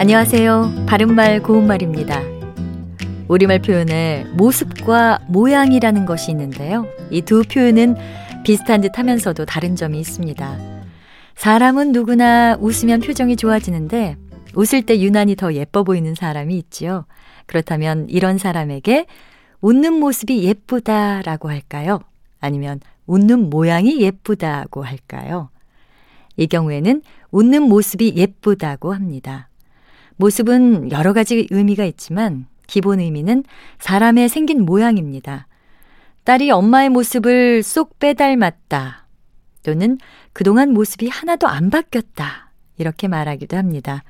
안녕하세요. 바른말 고운말입니다. 우리말 표현에 모습과 모양이라는 것이 있는데요. 이 두 표현은 비슷한 듯 하면서도 다른 점이 있습니다. 사람은 누구나 웃으면 표정이 좋아지는데 웃을 때 유난히 더 예뻐 보이는 사람이 있지요. 그렇다면 이런 사람에게 웃는 모습이 예쁘다라고 할까요? 아니면 웃는 모양이 예쁘다고 할까요? 이 경우에는 웃는 모습이 예쁘다고 합니다. 모습은 여러 가지 의미가 있지만 기본 의미는 사람의 생긴 모양입니다. 딸이 엄마의 모습을 쏙 빼닮았다. 또는 그동안 모습이 하나도 안 바뀌었다. 이렇게 말하기도 합니다.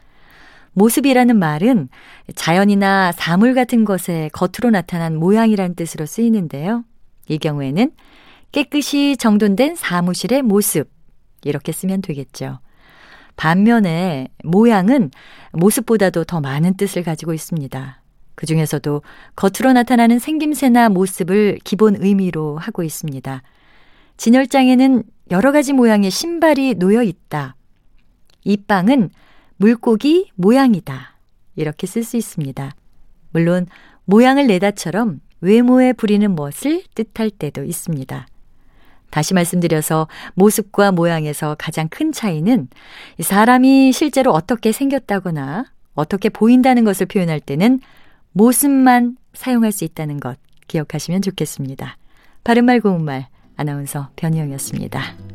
모습이라는 말은 자연이나 사물 같은 것에 겉으로 나타난 모양이라는 뜻으로 쓰이는데요. 이 경우에는 깨끗이 정돈된 사무실의 모습. 이렇게 쓰면 되겠죠. 반면에 모양은 모습보다도 더 많은 뜻을 가지고 있습니다. 그 중에서도 겉으로 나타나는 생김새나 모습을 기본 의미로 하고 있습니다. 진열장에는 여러 가지 모양의 신발이 놓여 있다. 이 빵은 물고기 모양이다. 이렇게 쓸 수 있습니다. 물론 모양을 내다처럼 외모에 부리는 멋을 뜻할 때도 있습니다. 다시 말씀드려서 모습과 모양에서 가장 큰 차이는 사람이 실제로 어떻게 생겼다거나 어떻게 보인다는 것을 표현할 때는 모습만 사용할 수 있다는 것 기억하시면 좋겠습니다. 바른말 고운말 아나운서 변희영이었습니다.